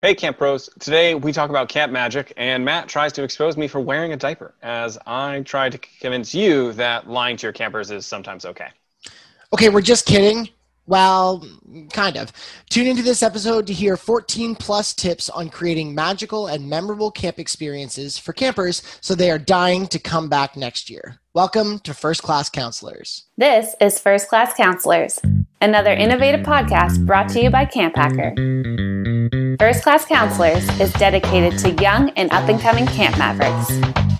Hey, Camp Pros. Today we talk about camp magic, and Matt tries to expose me for wearing a diaper as I try to convince you that lying to your campers is sometimes okay. Okay, we're just kidding. Well, kind of. Tune into this episode to hear 14 plus tips on creating magical and memorable camp experiences for campers so they are dying to come back next year. Welcome to First Class Counselors. This is First Class Counselors, another innovative podcast brought to you by Camp Hacker. First Class Counselors is dedicated to young and up and coming camp mavericks.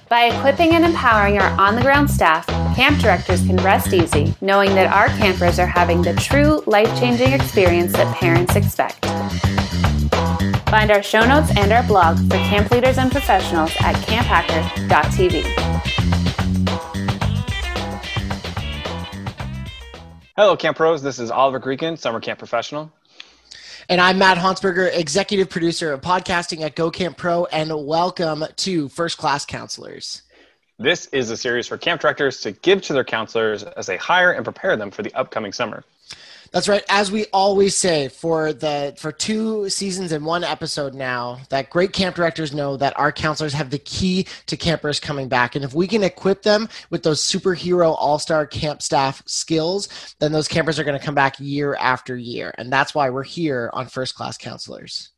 By equipping and empowering our on the ground staff, camp directors can rest easy knowing that our campers are having the true life changing experience that parents expect. Find our show notes and our blog for camp leaders and professionals at camphacker.tv. Hello, Camp Pros. This is Oliver Greekin, summer camp professional. And I'm Matt Hansberger, executive producer of podcasting at Go Camp Pro, and welcome to First Class Counselors. This is a series for camp directors to give to their counselors as they hire and prepare them for the upcoming summer. That's right. As we always say, for the for two seasons and one episode now, that great camp directors know that our counselors have the key to campers coming back. And if we can equip them with those superhero all-star camp staff skills, then those campers are going to come back year after year. And that's why we're here on First Class Counselors.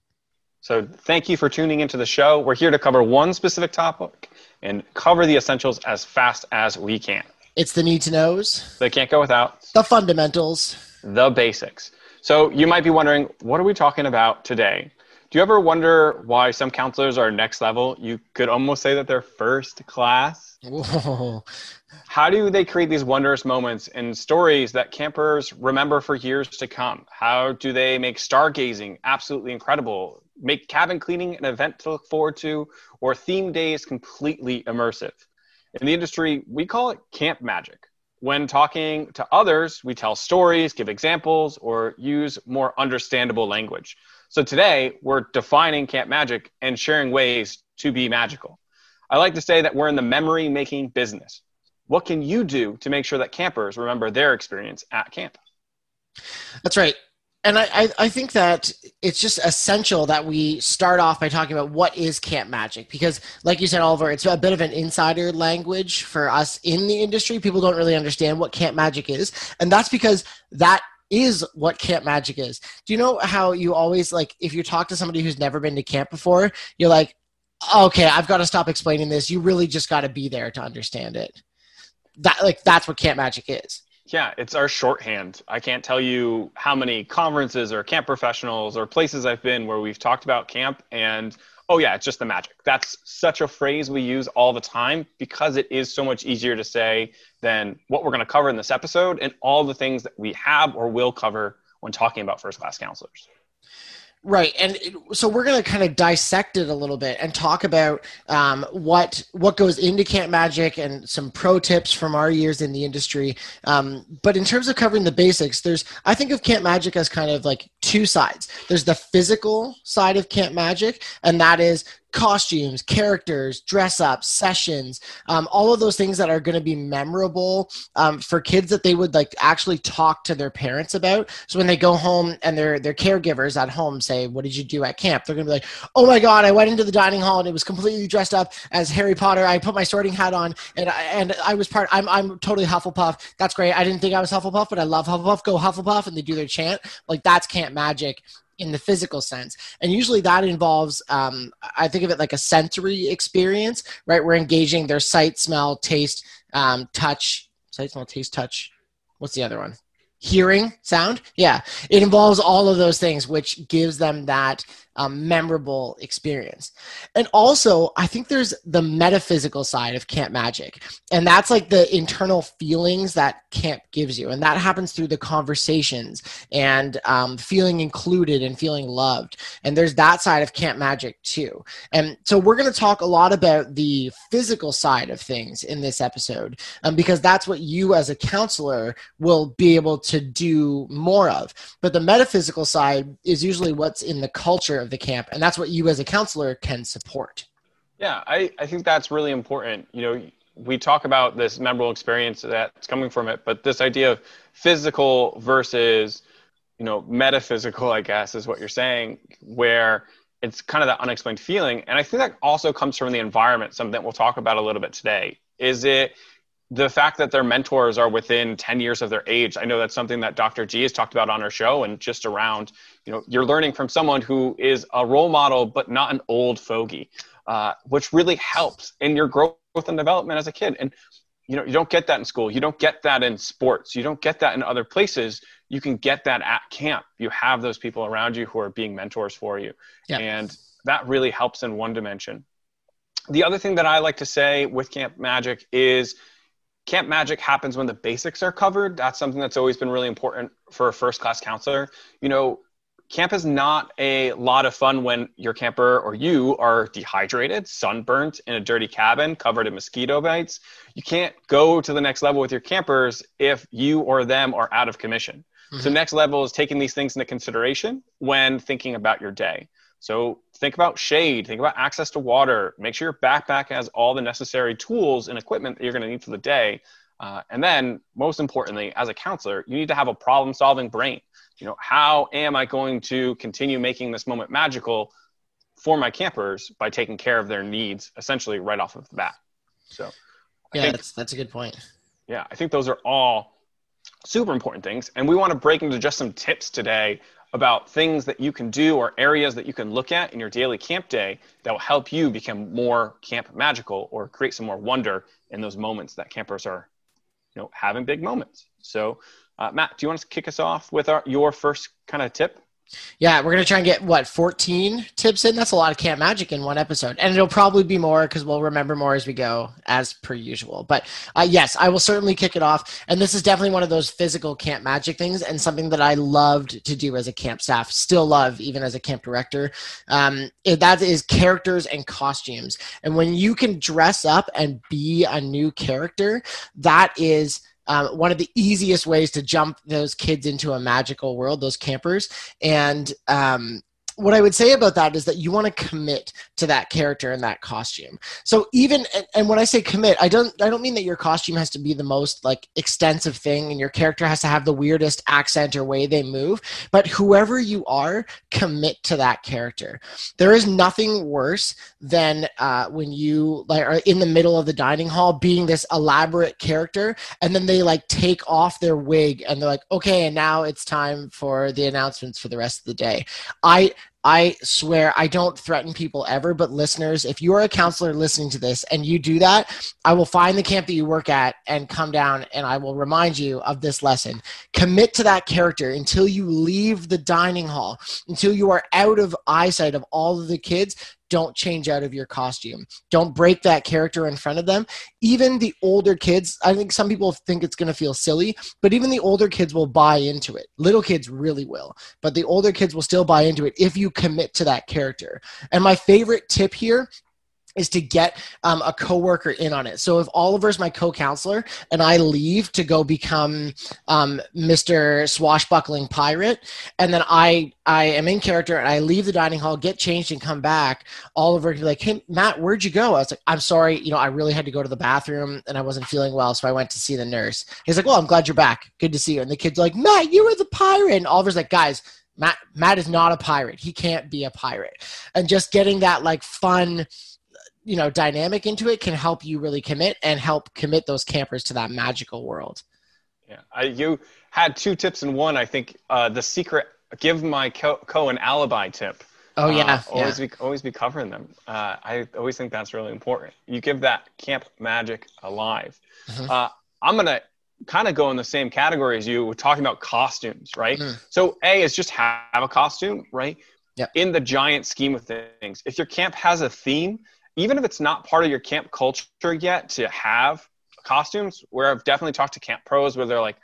So thank you for tuning into the show. We're here to cover one specific topic and cover the essentials as fast as we can. It's the need to knows. They can't go without. The fundamentals the basics. So you might be wondering, what are we talking about today? Do you ever wonder why some counselors are next level? You could almost say that they're first class. Whoa. How do they create these wondrous moments and stories that campers remember for years to come? How do they make stargazing absolutely incredible, make cabin cleaning an event to look forward to, or theme days completely immersive? In the industry, we call it camp magic. When talking to others, we tell stories, give examples, or use more understandable language. So today, we're defining Camp Magic and sharing ways to be magical. I like to say that we're in the memory making business. What can you do to make sure that campers remember their experience at camp? That's right and I, I, think that it's just essential that we start off by talking about what is camp magic because like you said oliver it's a bit of an insider language for us in the industry. People don't really understand what camp magic is. And that's because that is what camp magic is. Do you know how you always like if you talk to somebody who's never been to camp before you're like okay i've got to stop explaining this. You really just got to be there to understand it. That like that's what camp magic is yeah, it's our shorthand. I can't tell you how many conferences or camp professionals or places I've been where we've talked about camp and oh yeah, it's just the magic. That's such a phrase we use all the time because it is so much easier to say than what we're going to cover in this episode and all the things that we have or will cover when talking about first class counselors. Right, and so we're going to kind of dissect it a little bit and talk about um, what what goes into Camp Magic and some pro tips from our years in the industry. Um, but in terms of covering the basics, there's I think of Camp Magic as kind of like two sides. There's the physical side of Camp Magic, and that is costumes, characters, dress up, sessions, um, all of those things that are going to be memorable um, for kids that they would like actually talk to their parents about. So when they go home and their their caregivers at home say, "What did you do at camp?" They're going to be like, "Oh my God, I went into the dining hall and it was completely dressed up as Harry Potter. I put my sorting hat on and I, and I was part. I'm I'm totally Hufflepuff. That's great. I didn't think I was Hufflepuff, but I love Hufflepuff. Go Hufflepuff!" And they do their chant. Like that's Camp Magic in the physical sense. And usually that involves, um, I think of it like a sensory experience, right? We're engaging their sight, smell, taste, um, touch, sight, smell, taste, touch. What's the other one? Hearing, sound. Yeah, it involves all of those things, which gives them that um, memorable experience. And also, I think there's the metaphysical side of camp magic, and that's like the internal feelings that camp gives you, and that happens through the conversations and um, feeling included and feeling loved. And there's that side of camp magic too. And so we're going to talk a lot about the physical side of things in this episode, um, because that's what you as a counselor will be able to do more of. But the metaphysical side is usually what's in the culture of the camp and that's what you as a counselor can support yeah i, I think that's really important you know we talk about this memorable experience that's coming from it but this idea of physical versus you know metaphysical i guess is what you're saying where it's kind of that unexplained feeling. And I think that also comes from the environment, something that we'll talk about a little bit today. Is it the fact that their mentors are within 10 years of their age? I know that's something that Dr. G has talked about on her show and just around, you know, you're learning from someone who is a role model, but not an old fogey, uh, which really helps in your growth and development as a kid. And, you know, you don't get that in school. You don't get that in sports. You don't get that in other places you can get that at camp. You have those people around you who are being mentors for you. Yeah. And that really helps in one dimension. The other thing that I like to say with Camp Magic is Camp Magic happens when the basics are covered. That's something that's always been really important for a first class counselor. You know, camp is not a lot of fun when your camper or you are dehydrated, sunburnt in a dirty cabin covered in mosquito bites. You can't go to the next level with your campers if you or them are out of commission. Mm-hmm. So next level is taking these things into consideration when thinking about your day. So think about shade, think about access to water, make sure your backpack has all the necessary tools and equipment that you're going to need for the day. Uh, and then most importantly, as a counselor, you need to have a problem solving brain. You know, how am I going to continue making this moment magical for my campers by taking care of their needs essentially right off of the bat? So I yeah, think, that's, that's a good point. Yeah, I think those are all super important things. And we want to break into just some tips today about things that you can do or areas that you can look at in your daily camp day that will help you become more camp magical or create some more wonder in those moments that campers are you know having big moments. So uh, matt do you want to kick us off with our, your first kind of tip yeah, we're gonna try and get what 14 tips in. That's a lot of camp magic in one episode, and it'll probably be more because we'll remember more as we go, as per usual. But uh, yes, I will certainly kick it off. And this is definitely one of those physical camp magic things, and something that I loved to do as a camp staff, still love even as a camp director. Um, that is characters and costumes, and when you can dress up and be a new character, that is um, one of the easiest ways to jump those kids into a magical world, those campers. And um, what I would say about that is that you want to commit to that character and that costume. So even and, when I say commit, I don't I don't mean that your costume has to be the most like extensive thing and your character has to have the weirdest accent or way they move, but whoever you are, commit to that character. There is nothing worse than uh, when you like are in the middle of the dining hall being this elaborate character and then they like take off their wig and they're like, okay, and now it's time for the announcements for the rest of the day. I I swear I don't threaten people ever, but listeners, if you are a counselor listening to this and you do that, I will find the camp that you work at and come down and I will remind you of this lesson. Commit to that character until you leave the dining hall, until you are out of eyesight of all of the kids don't change out of your costume. Don't break that character in front of them. Even the older kids, I think some people think it's going to feel silly, but even the older kids will buy into it. Little kids really will, but the older kids will still buy into it if you commit to that character. And my favorite tip here is to get um, a coworker in on it. So if Oliver's my co-counselor and I leave to go become um, Mr. Swashbuckling Pirate, and then I I am in character and I leave the dining hall, get changed, and come back, Oliver can be like, "Hey Matt, where'd you go?" I was like, "I'm sorry, you know, I really had to go to the bathroom and I wasn't feeling well, so I went to see the nurse." He's like, "Well, I'm glad you're back. Good to see you." And the kid's like, "Matt, you were the pirate." And Oliver's like, "Guys." Matt, Matt is not a pirate. He can't be a pirate. And just getting that like fun, you know dynamic into it can help you really commit and help commit those campers to that magical world yeah I, you had two tips in one i think uh, the secret give my co, co an alibi tip oh yeah uh, always yeah. be always be covering them uh, i always think that's really important you give that camp magic alive mm-hmm. Uh, i'm gonna kind of go in the same category as you we're talking about costumes right mm. so a is just have a costume right Yep. in the giant scheme of things if your camp has a theme even if it's not part of your camp culture yet to have costumes, where I've definitely talked to camp pros where they're like,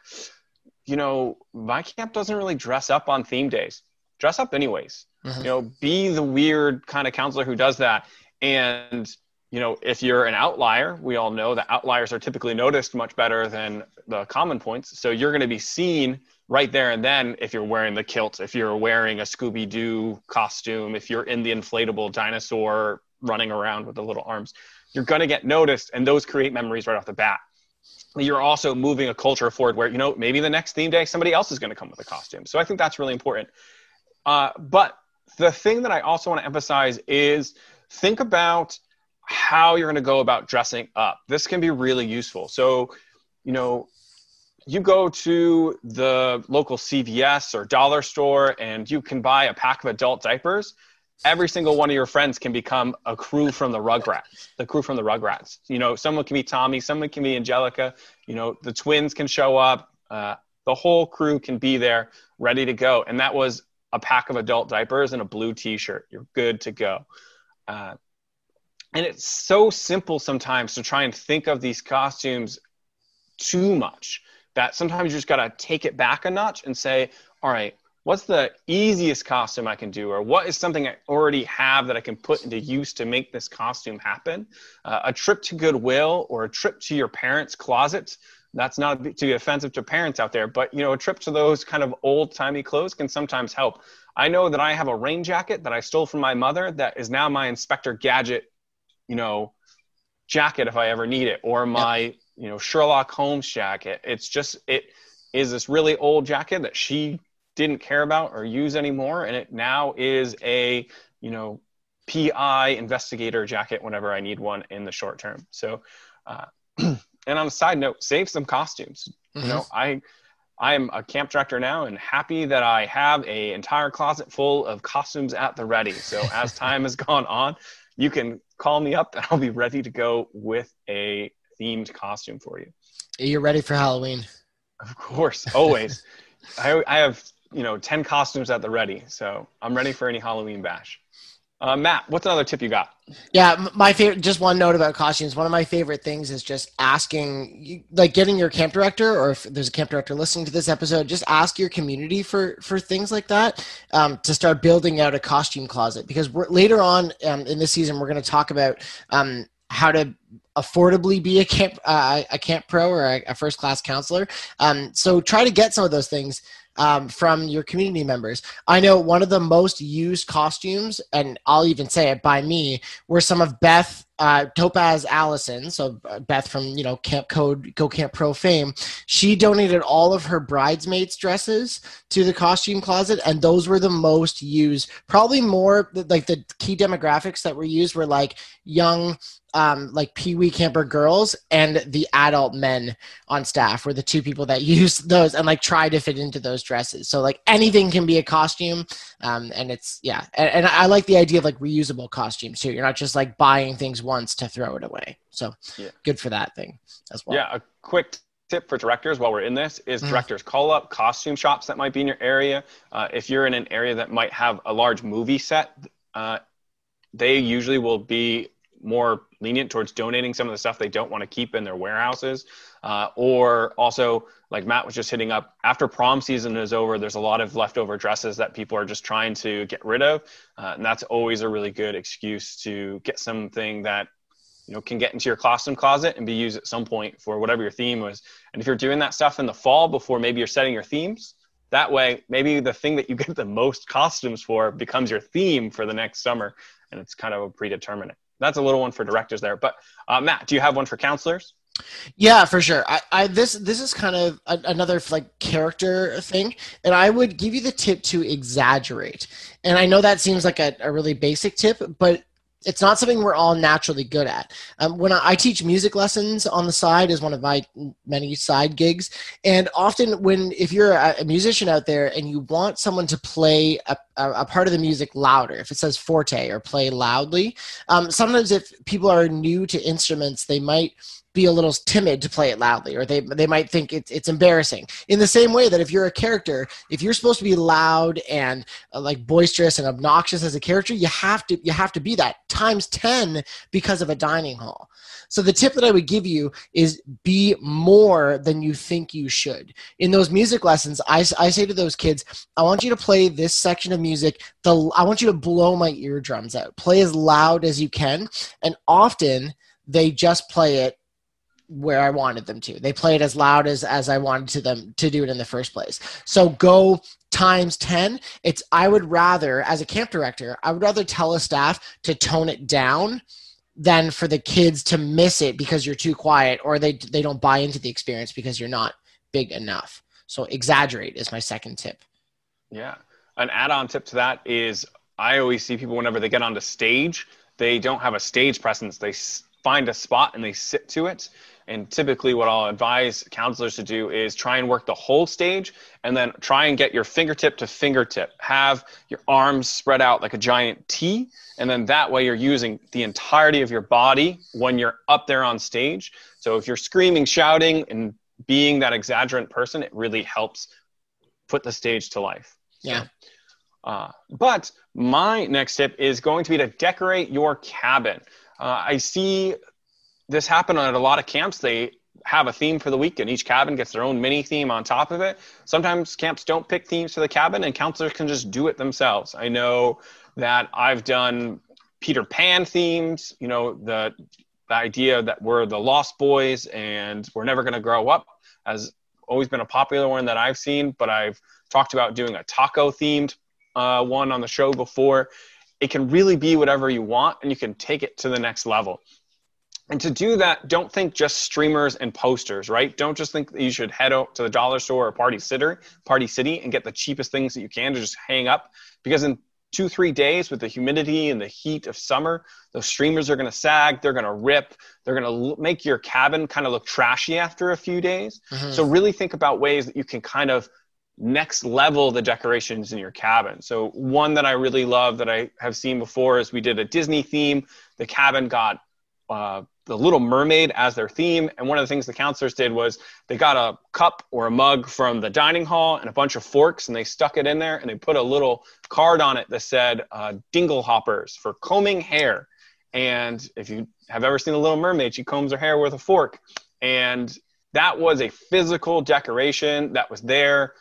you know, my camp doesn't really dress up on theme days. Dress up anyways. Mm-hmm. You know, be the weird kind of counselor who does that. And, you know, if you're an outlier, we all know that outliers are typically noticed much better than the common points. So you're going to be seen right there and then if you're wearing the kilt, if you're wearing a Scooby Doo costume, if you're in the inflatable dinosaur running around with the little arms, you're going to get noticed, and those create memories right off the bat. You're also moving a culture forward where, you know, maybe the next theme day, somebody else is going to come with a costume. So I think that's really important. Uh, but the thing that I also want to emphasize is think about how you're going to go about dressing up. This can be really useful. So, you know, you go to the local CVS or dollar store and you can buy a pack of adult diapers. Every single one of your friends can become a crew from the Rugrats, the crew from the Rugrats. You know, someone can be Tommy, someone can be Angelica. You know, the twins can show up. Uh, the whole crew can be there, ready to go. And that was a pack of adult diapers and a blue T-shirt. You're good to go. Uh, and it's so simple sometimes to try and think of these costumes too much that sometimes you just got to take it back a notch and say, all right, what's the easiest costume I can do? Or what is something I already have that I can put into use to make this costume happen? Uh, a trip to Goodwill or a trip to your parents' closet. That's not to be offensive to parents out there, but you know, a trip to those kind of old timey clothes can sometimes help. I know that I have a rain jacket that I stole from my mother that is now my Inspector Gadget, you know, jacket if I ever need it, or my yep you know Sherlock Holmes jacket. It's just it is this really old jacket that she didn't care about or use anymore, and it now is a you know PI investigator jacket whenever I need one in the short term. So, uh, and on a side note, save some costumes. Mm-hmm. You know, mm-hmm. I I am a camp director now and happy that I have a entire closet full of costumes at the ready. So as time has gone on, you can call me up and I'll be ready to go with a themed costume for you. You're ready for Halloween. Of course, always. I, I have you know 10 costumes at the ready. So i'm ready for any halloween bash. Uh, matt what's another tip you got? Yeah my favorite just one note about costumes. One of my favorite things is just asking like getting your camp director or if there's a camp director listening to this episode just ask your community for for things like that um, to start building out a costume closet. Because later on um, in this season we're going to talk about um, how to affordably be a camp uh, a camp pro or a, a first class counselor. Um, so try to get some of those things um, from your community members. I know one of the most used costumes, and I'll even say it by me, were some of Beth uh, Topaz Allison, so uh, Beth from you know Camp Code Go Camp Pro fame, she donated all of her bridesmaids dresses to the costume closet, and those were the most used. Probably more like the key demographics that were used were like young um, like Pee Wee Camper girls and the adult men on staff were the two people that used those and like tried to fit into those dresses. So like anything can be a costume, um, and it's yeah, and, and, I like the idea of like reusable costumes too. You're not just like buying things once to throw it away. So yeah. good for that thing as well. Yeah, a quick tip for directors while we're in this is mm-hmm. directors call up costume shops that might be in your area. Uh, if you're in an area that might have a large movie set. Uh, they usually will be more lenient towards donating some of the stuff they don't want to keep in their warehouses. Uh, or also, like Matt was just hitting up, after prom season is over, there's a lot of leftover dresses that people are just trying to get rid of. Uh, and that's always a really good excuse to get something that you know can get into your costume closet and be used at some point for whatever your theme was. And if you're doing that stuff in the fall before maybe you're setting your themes, that way maybe the thing that you get the most costumes for becomes your theme for the next summer and it's kind of a predetermined that's a little one for directors there. But uh, Matt, do you have one for counselors? Yeah, for sure. I, I this this is kind of a, another like character thing, and I would give you the tip to exaggerate. And I know that seems like a, a really basic tip, but it's not something we're all naturally good at. Um, when I, I, teach music lessons on the side is one of my many side gigs, and often when if you're a, musician out there and you want someone to play a, a, part of the music louder, if it says forte or play loudly, um, sometimes if people are new to instruments, they might be a little timid to play it loudly or they, they might think it's, it's embarrassing. In the same way that if you're a character if you're supposed to be loud and uh, like boisterous and obnoxious as a character you have to you have to be that times 10 because of a dining hall. So the tip that i would give you is be more than you think you should. In those music lessons i, I say to those kids i want you to play this section of music the i want you to blow my eardrums out. Play as loud as you can. And often they just play it where I wanted them to. They played as loud as as I wanted to them to do it in the first place. So go times 10. It's I would rather as a camp director, I would rather tell a staff to tone it down than for the kids to miss it because you're too quiet or they they don't buy into the experience because you're not big enough. So exaggerate is my second tip. Yeah. An add-on tip to that is I always see people whenever they get onto stage, they don't have a stage presence. They find a spot and they sit to it. And typically, what I'll advise counselors to do is try and work the whole stage and then try and get your fingertip to fingertip. Have your arms spread out like a giant T. And then that way, you're using the entirety of your body when you're up there on stage. So if you're screaming, shouting, and being that exaggerant person, it really helps put the stage to life. Yeah. Uh, but my next tip is going to be to decorate your cabin. Uh, I see this happen at a lot of camps. They have a theme for the week, and each cabin gets their own mini theme on top of it. Sometimes camps don't pick themes for the cabin, and counselors can just do it themselves. I know that I've done Peter Pan themes, you know, the, the idea that we're the lost boys and we're never going to grow up has always been a popular one that I've seen, but I've talked about doing a taco themed uh, one on the show before. It can really be whatever you want, and you can take it to the next level. And to do that, don't think just streamers and posters, right? Don't just think that you should head out to the dollar store or Party Sitter, Party City, and get the cheapest things that you can to just hang up. Because in two, three days with the humidity and the heat of summer, those streamers are going to sag, they're going to rip, they're going to make your cabin kind of look trashy after a few days. Mm-hmm. So really think about ways that you can kind of next level the decorations in your cabin. So one that I really love that I have seen before is we did a Disney theme. The cabin got uh, the Little Mermaid as their theme, and one of the things the counselors did was they got a cup or a mug from the dining hall and a bunch of forks, and they stuck it in there, and they put a little card on it that said uh, "Dinglehoppers" for combing hair. And if you have ever seen the Little Mermaid, she combs her hair with a fork, and that was a physical decoration that was there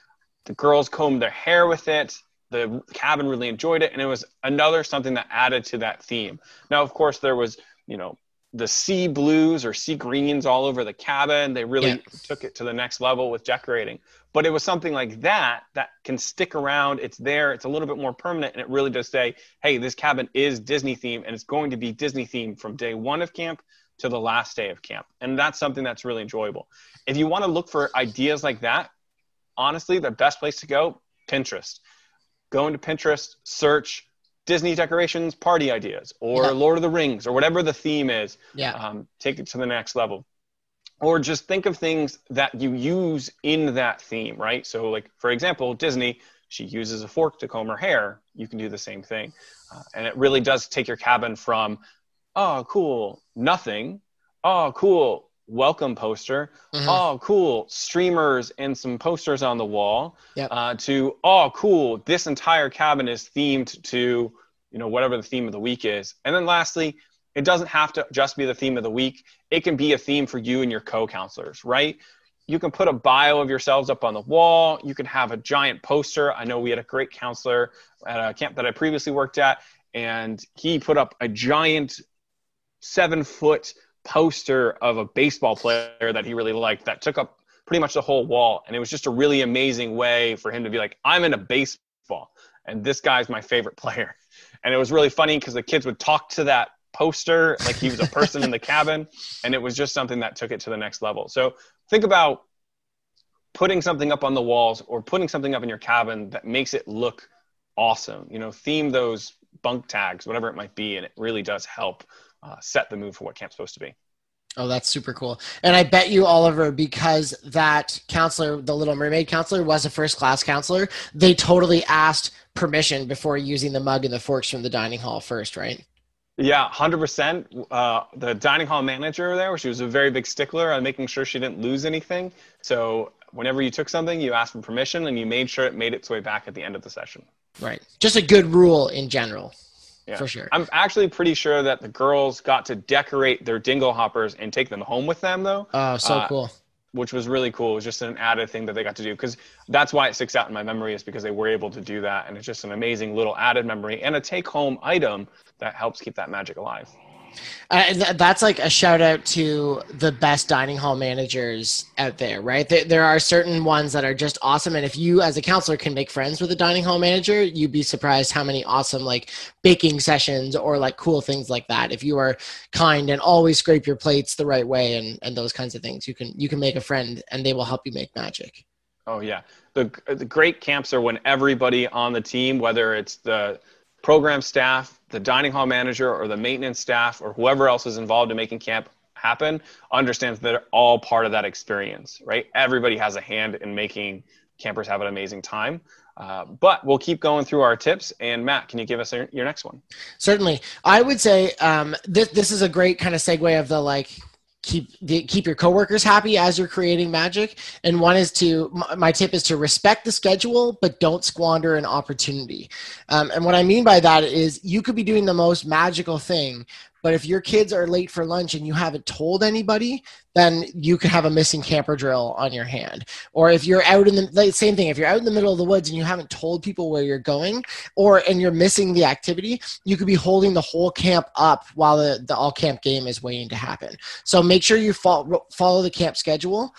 the girls combed their hair with it. The cabin really enjoyed it, and it was another something that added to that theme. Now, of course, there was you know the sea blues or sea greens all over the cabin. They really yeah. took it to the next level with decorating. But it was something like that that can stick around. It's there. It's a little bit more permanent, and it really does say, "Hey, this cabin is Disney themed, and it's going to be Disney themed from day one of camp to the last day of camp." And that's something that's really enjoyable. If you want to look for ideas like that, honestly, the best place to go, Pinterest. Go into Pinterest, search Disney decorations, party ideas, or yeah. Lord of the Rings, or whatever the theme is. Yeah. Um, take it to the next level. Or just think of things that you use in that theme, right? So, like for example, Disney, she uses a fork to comb her hair. You can do the same thing, uh, and it really does take your cabin from, oh, cool, nothing, oh, cool, welcome poster. Mm-hmm. Oh, cool. Streamers and some posters on the wall. Yep. Uh, to, oh, cool. This entire cabin is themed to, you know, whatever the theme of the week is. And then lastly, it doesn't have to just be the theme of the week. It can be a theme for you and your co-counselors, right? You can put a bio of yourselves up on the wall. You can have a giant poster. I know we had a great counselor at a camp that I previously worked at, and he put up a giant seven foot poster of a baseball player that he really liked that took up pretty much the whole wall. And it was just a really amazing way for him to be like, I'm in a baseball and this guy's my favorite player. And it was really funny because the kids would talk to that poster like he was a person in the cabin. And it was just something that took it to the next level. So think about putting something up on the walls or putting something up in your cabin that makes it look awesome. You know, theme those bunk tags, whatever it might be. And it really does help uh, set the mood for what camp's supposed to be. Oh, that's super cool. And I bet you, Oliver, because that counselor, the Little Mermaid counselor, was a first class counselor, they totally asked permission before using the mug and the forks from the dining hall first, right? Yeah, 100%. Uh, the dining hall manager there, she was a very big stickler on making sure she didn't lose anything. So whenever you took something, you asked for permission and you made sure it made its way back at the end of the session. Right. Just a good rule in general. Yeah. For sure. I'm actually pretty sure that the girls got to decorate their dinglehoppers and take them home with them, though. Oh, so uh, cool. Which was really cool. It was just an added thing that they got to do because that's why it sticks out in my memory is because they were able to do that, and it's just an amazing little added memory and a take-home item that helps keep that magic alive. Uh, th- that's like a shout out to the best dining hall managers out there, right? There, there are certain ones that are just awesome. And if you, as a counselor, can make friends with a dining hall manager, you'd be surprised how many awesome like baking sessions or like cool things like that. If you are kind and always scrape your plates the right way and, and those kinds of things, you can you can make a friend and they will help you make magic. Oh yeah, the the great camps are when everybody on the team, whether it's the program staff, the dining hall manager, or the maintenance staff, or whoever else is involved in making camp happen understands that they're all part of that experience, right? Everybody has a hand in making campers have an amazing time. Uh, but we'll keep going through our tips. And Matt, can you give us your, next one? Certainly. I would say um, this, this is a great kind of segue of the like keep keep your coworkers happy as you're creating magic. And one is to my tip is to respect the schedule but don't squander an opportunity. Um, and what i mean by that is you could be doing the most magical thing but if your kids are late for lunch and you haven't told anybody, then you could have a missing camper drill on your hand. Or if you're out in the like, same thing, if you're out in the middle of the woods and you haven't told people where you're going, or and you're missing the activity, you could be holding the whole camp up while the, the all camp game is waiting to happen. So make sure you follow, follow the camp schedule.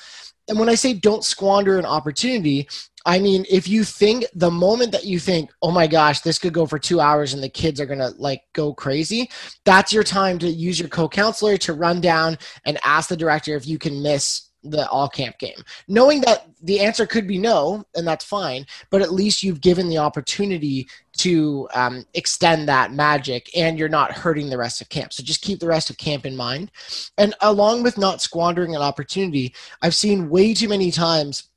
And when I say don't squander an opportunity, I mean, if you think the moment that you think, oh my gosh, this could go for two hours and the kids are going to like go crazy, that's your time to use your co counselor to run down and ask the director if you can miss the all camp game. Knowing that the answer could be no, and that's fine, but at least you've given the opportunity to um, extend that magic and you're not hurting the rest of camp. So just keep the rest of camp in mind. And along with not squandering an opportunity, I've seen way too many times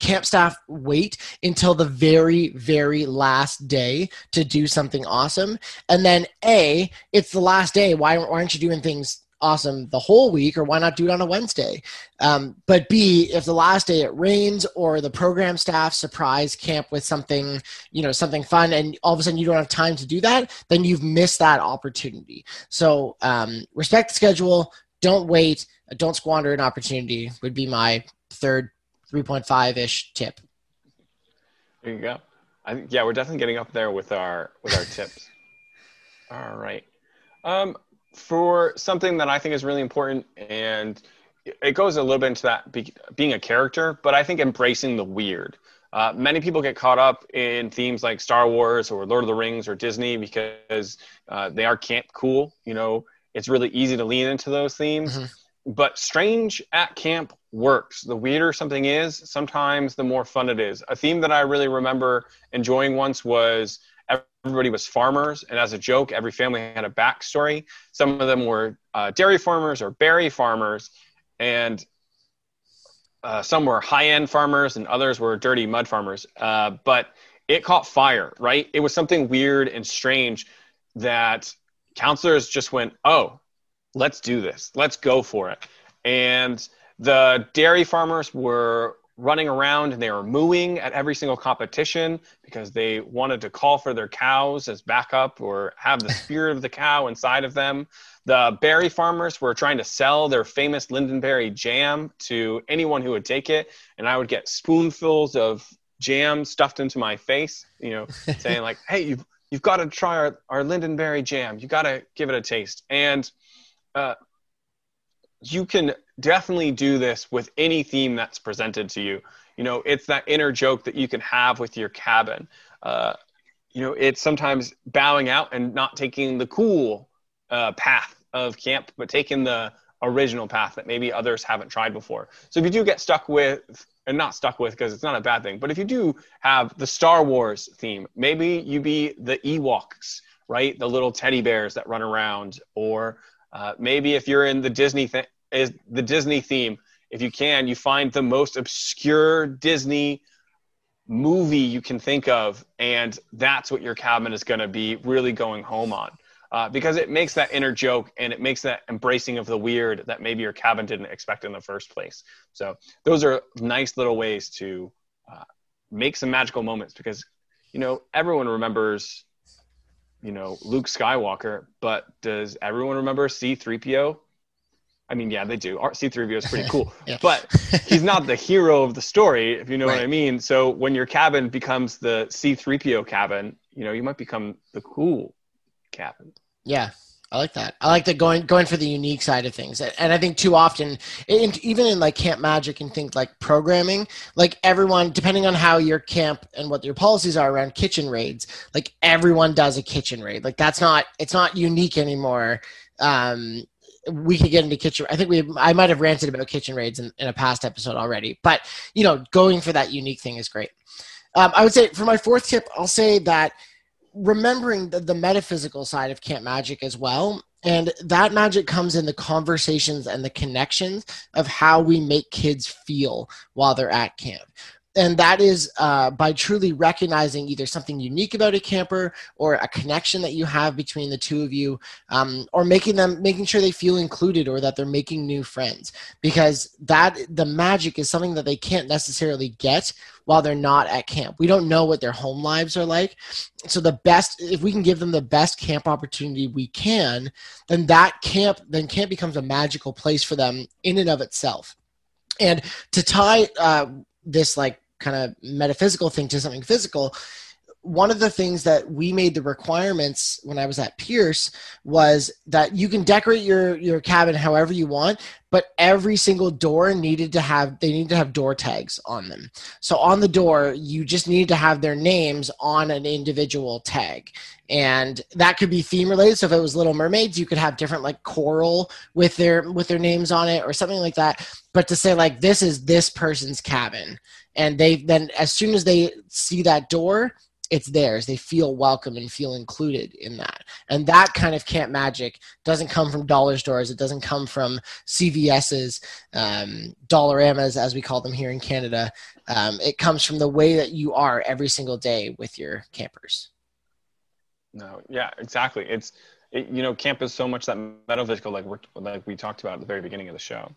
camp staff wait until the very very last day to do something awesome. And then a it's the last day. Why, why aren't you doing things awesome the whole week or why not do it on a wednesday? Um, but b if the last day it rains or the program staff surprise camp with something you know something fun and all of a sudden you don't have time to do that then you've missed that opportunity. So um, respect the schedule. Don't wait. Don't squander an opportunity would be my third 3.5 ish tip. There you go. I think yeah, we're definitely getting up there with our with our tips. All right. Um, for something that I think is really important, and it goes a little bit into that be, being a character, but I think embracing the weird. Uh, many people get caught up in themes like Star Wars or Lord of the Rings or Disney because uh, they are camp cool. You know, it's really easy to lean into those themes. Mm-hmm but strange at camp works. The weirder something is, sometimes the more fun it is. A theme that I really remember enjoying once was everybody was farmers, and as a joke, every family had a backstory. Some of them were uh, dairy farmers or berry farmers, and uh, some were high-end farmers, and others were dirty mud farmers. Uh, but it caught fire, right? It was something weird and strange that counselors just went, "Oh, let's do this. Let's go for it. And the dairy farmers were running around and they were mooing at every single competition because they wanted to call for their cows as backup or have the spirit of the cow inside of them. The berry farmers were trying to sell their famous lingonberry jam to anyone who would take it, and I would get spoonfuls of jam stuffed into my face, you know, saying like, "Hey, you've you've got to try our, our lingonberry jam. You got to give it a taste." And uh, you can definitely do this with any theme that's presented to you. You know, it's that inner joke that you can have with your cabin. Uh, you know, it's sometimes bowing out and not taking the cool uh, path of camp, but taking the original path that maybe others haven't tried before. So if you do get stuck with, and not stuck with because it's not a bad thing, but if you do have the Star Wars theme, maybe you be the Ewoks, right? The little teddy bears that run around, or uh, maybe if you're in the Disney th- is the Disney theme, if you can, you find the most obscure Disney movie you can think of, and that's what your cabin is going to be really going home on. Uh, because it makes that inner joke and it makes that embracing of the weird that maybe your cabin didn't expect in the first place. So those are nice little ways to uh, make some magical moments because you know everyone remembers you know, Luke Skywalker, but does everyone remember C3PO? I mean, yeah, they do. C3PO is pretty cool, yeah. but he's not the hero of the story, if you know right. what I mean. So when your cabin becomes the C3PO cabin, you know, you might become the cool cabin. Yeah, I like that. I like that going going for the unique side of things, and I think too often, in, even in like camp magic and things like programming, like everyone, depending on how your camp and what your policies are around kitchen raids, like everyone does a kitchen raid. Like that's not it's not unique anymore. Um, we could get into kitchen. I think we I might have ranted about kitchen raids in, in a past episode already, but you know, going for that unique thing is great. Um, I would say for my fourth tip, I'll say that remembering the, the metaphysical side of camp magic as well. And that magic comes in the conversations and the connections of how we make kids feel while they're at camp and that is uh, by truly recognizing either something unique about a camper or a connection that you have between the two of you um, or making them making sure they feel included or that they're making new friends. Because that the magic is something that they can't necessarily get while they're not at camp. We don't know what their home lives are like. So the best if we can give them the best camp opportunity we can then that camp then camp becomes a magical place for them in and of itself. And to tie uh, this like kind of metaphysical thing to something physical one of the things that we made the requirements when I was at Pierce was that you can decorate your your cabin however you want, but every single door needed to have they need to have door tags on them. So on the door, you just need to have their names on an individual tag. And that could be theme related. So if it was Little Mermaids, you could have different like coral with their with their names on it or something like that. But to say like this is this person's cabin and they then as soon as they see that door it's theirs. They feel welcome and feel included in that. And that kind of camp magic doesn't come from dollar stores. It doesn't come from cvs's um, dollaramas as we call them here in canada. Um, it comes from the way that you are every single day with your campers. No yeah exactly. It's it, you know camp is so much that metaphysical like we like we talked about at the very beginning of the show.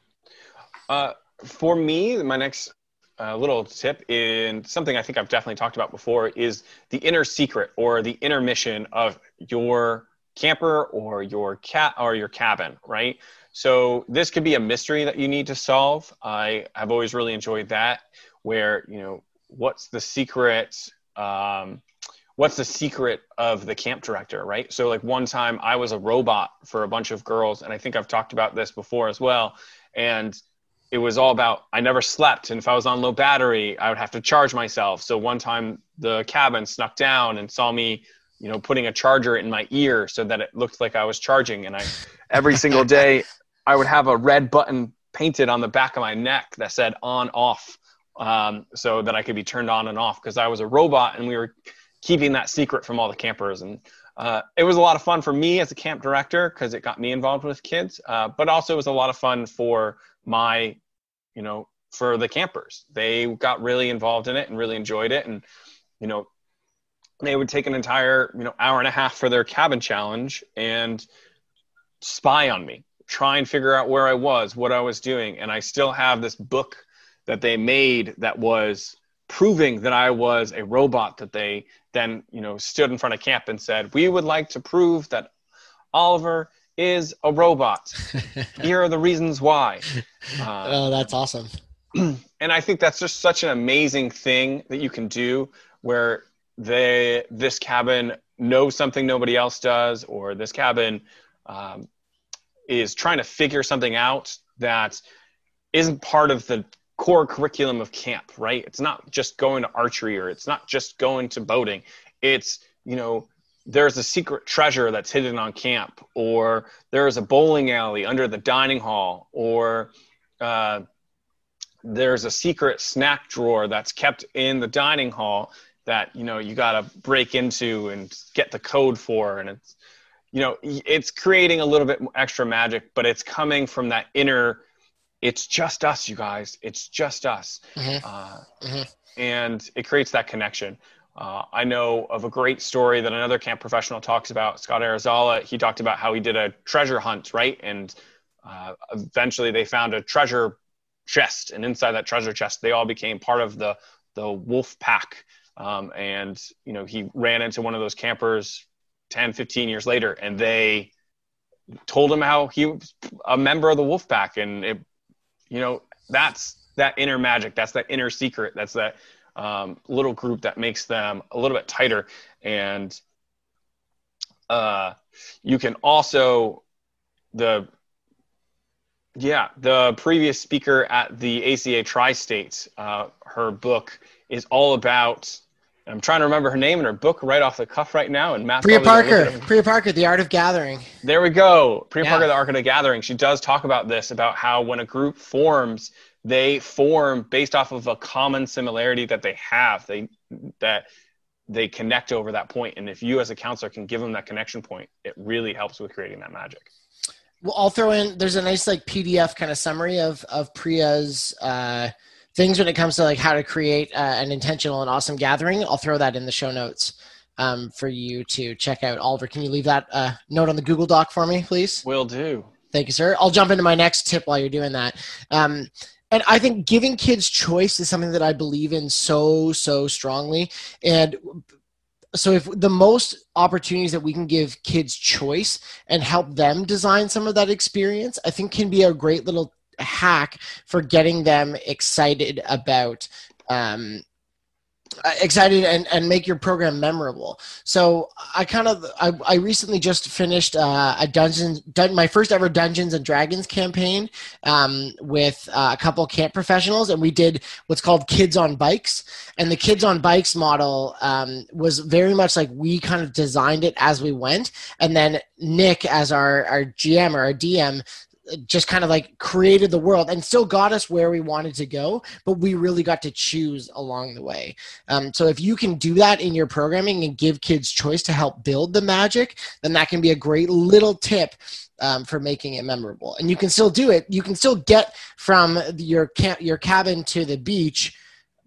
Uh, for me my next a little tip in something I think I've definitely talked about before is the inner secret or the inner mission of your camper or your cat or your cabin, right? So this could be a mystery that you need to solve. I have always really enjoyed that, where you know what's the secret. Um, what's the secret of the camp director, right? So like one time I was a robot for a bunch of girls, and I think I've talked about this before as well, and it was all about I never slept, and if I was on low battery, I would have to charge myself. So one time the cabin snuck down and saw me, you know, putting a charger in my ear so that it looked like I was charging. And I every single day I would have a red button painted on the back of my neck that said on off, um, so that I could be turned on and off because I was a robot and we were keeping that secret from all the campers and. Uh, it was a lot of fun for me as a camp director because it got me involved with kids, uh, but also it was a lot of fun for my, you know, for the campers. They got really involved in it and really enjoyed it. And, you know, they would take an entire, you know, hour and a half for their cabin challenge and spy on me, try and figure out where I was, what I was doing. And I still have this book that they made that was proving that I was a robot that they then, you know, stood in front of camp and said, "We would like to prove that Oliver is a robot. Here are the reasons why. Uh, oh, that's awesome. And I think that's just such an amazing thing that you can do where they this cabin knows something nobody else does, or this cabin um, is trying to figure something out that isn't part of the core curriculum of camp, right? It's not just going to archery or it's not just going to boating. It's, you know, there's a secret treasure that's hidden on camp, or there's a bowling alley under the dining hall, or uh, there's a secret snack drawer that's kept in the dining hall that you know you got to break into and get the code for, and it's you know it's creating a little bit extra magic, but it's coming from that inner. It's just us, you guys. It's just us, mm-hmm. Uh, mm-hmm. and it creates that connection. Uh, I know of a great story that another camp professional talks about, Scott Arizala. He talked about how he did a treasure hunt, right? And uh, eventually they found a treasure chest, and inside that treasure chest, they all became part of the the wolf pack. Um, and you know, he ran into one of those campers 10, 15 years later, and they told him how he was a member of the wolf pack, and it, you know, that's that inner magic, that's that inner secret, that's that um, little group that makes them a little bit tighter. And uh, you can also the yeah the previous speaker at the ACA Tri-States, uh, her book is all about. I'm trying to remember her name and her book right off the cuff right now. And Matt. Priya Parker. Priya Parker, The Art of Gathering. There we go. Priya yeah. Parker, The Art of Gathering. She does talk about this about how when a group forms, they form based off of a common similarity that they have. They that they connect over that point. And if you as a counselor can give them that connection point, it really helps with creating that magic. Well, I'll throw in. There's a nice like PDF kind of summary of of Priya's uh, things when it comes to like how to create uh, an intentional and awesome gathering. I'll throw that in the show notes um, for you to check out. Oliver, can you leave that uh, note on the Google Doc for me, please? Will do. Thank you, sir. I'll jump into my next tip while you're doing that. Um, and I think giving kids choice is something that I believe in so so strongly. And so if the most opportunities that we can give kids choice and help them design some of that experience, I think can be a great little hack for getting them excited about um, uh, excited and, and make your program memorable. So I kind of I, I recently just finished uh, a dungeon done my first ever Dungeons and Dragons campaign um, with uh, a couple camp professionals, and we did what's called Kids on Bikes. And the Kids on Bikes model um, was very much like we kind of designed it as we went, and then Nick as our our GM or our DM just kind of like created the world and still got us where we wanted to go, but we really got to choose along the way. Um, so if you can do that in your programming and give kids choice to help build the magic, then that can be a great little tip um, for making it memorable. And you can still do it. You can still get from your camp, your cabin to the beach